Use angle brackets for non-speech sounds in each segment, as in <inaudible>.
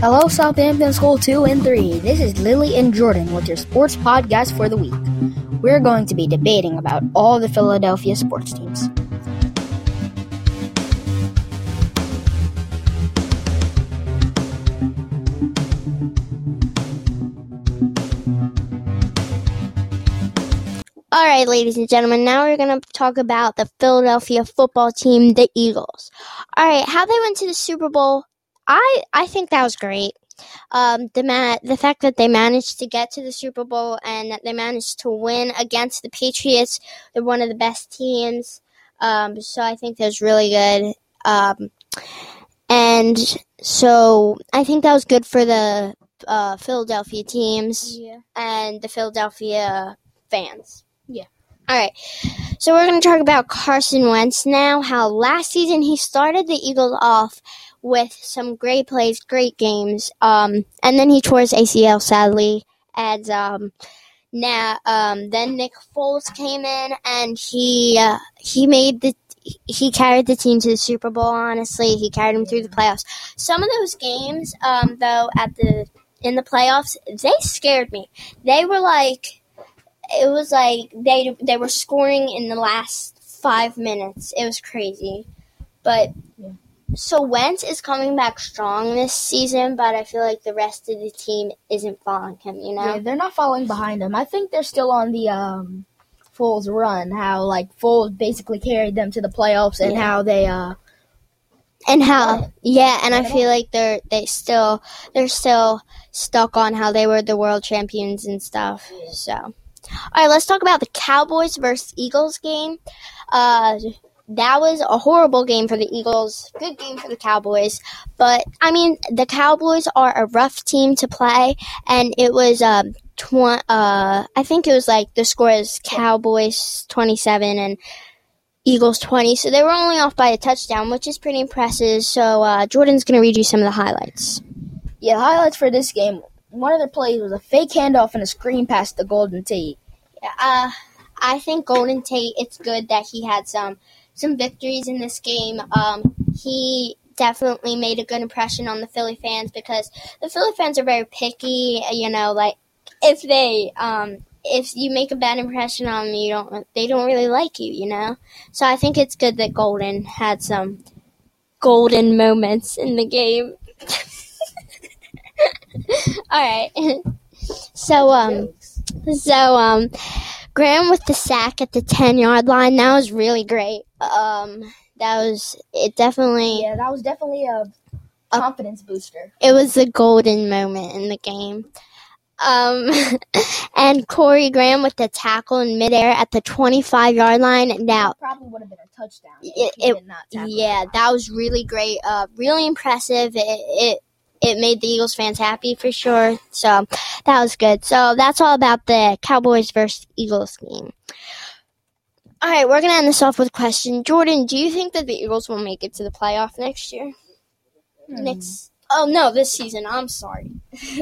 Hello, Southampton School 2 and 3. This is Lily and Jordan with your sports podcast for the week. We're going to be debating about all the Philadelphia sports teams. All right, ladies and gentlemen, now we're going to talk about the Philadelphia football team, the Eagles. All right, how they went to the Super Bowl, I I think that was great. Um, the ma- the fact that they managed to get to the Super Bowl and that they managed to win against the Patriots, they're one of the best teams. Um, so I think that was really good. Um, and so I think that was good for the uh, Philadelphia teams Yeah. and the Philadelphia fans. Yeah. All right. So we're going to talk about Carson Wentz now. How last season he started the Eagles off with some great plays, great games, um, and then he tore his ACL sadly. And um, now, um, then Nick Foles came in and he uh, he made the he carried the team to the Super Bowl. Honestly, he carried them through the playoffs. Some of those games, um, though, at the in the playoffs, they scared me. They were like it was like they they were scoring in the last five minutes. It was crazy, but. So Wentz is coming back strong this season, but I feel like the rest of the team isn't following him. You know, Yeah, they're not following behind him. I think they're still on the um Foles run. How like Foles basically carried them to the playoffs, and Yeah. how they uh and how yeah, and I feel like they're they still they're still stuck on how they were the world champions and stuff. So, all right, let's talk about the Cowboys versus Eagles game. Uh, that was a horrible game for the Eagles. Good game for the Cowboys, but I mean the Cowboys are a rough team to play, and it was um tw- uh I think it was like the score is Cowboys twenty seven and Eagles 20. So they were only off by a touchdown, which is pretty impressive. So uh, Jordan's going to read you some of the highlights. yeah highlights for this game. One of their plays was a fake handoff and a screen pass to Golden Tate. Uh, I think Golden Tate, it's good that he had some some victories in this game. Um, he definitely made a good impression on the Philly fans because the Philly fans are very picky. You know, like if they um, if you make a bad impression on them, you don't they don't really like you. You know, so I think it's good that Golden had some golden moments in the game. <laughs> All right. <laughs> So um so um Graham with the sack at the 10 yard line that was really great. Um that was it definitely Yeah, that was definitely a confidence booster. it was a golden moment in the game. Um <laughs> and Corey Graham with the tackle in midair at the 25 yard line. Now probably would have been a touchdown. It- it- Yeah, that. that was really great. Uh, really impressive. It, it it made the Eagles fans happy for sure. So that was good. So that's all about the Cowboys versus Eagles game. All right, we're gonna end this off with a question. Jordan, do you think that the Eagles will make it to the playoff next year? Hmm. Next? Oh no, this season. I'm sorry. <laughs>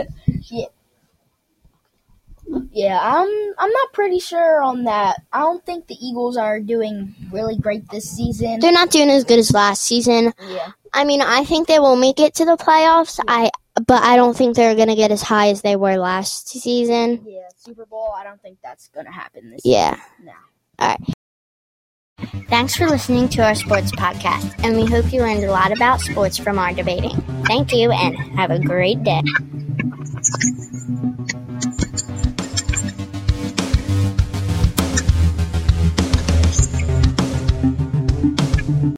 Yeah, I'm I'm not pretty sure on that. I don't think the Eagles are doing really great this season. They're not doing as good as last season. Yeah. I mean, I think they will make it to the playoffs. I but I don't think they're gonna get as high as they were last season. Yeah, Super Bowl, I don't think that's going to happen this Yeah. No. All right. Thanks for listening to our sports podcast, and we hope you learned a lot about sports from our debating. Thank you, and have a great day.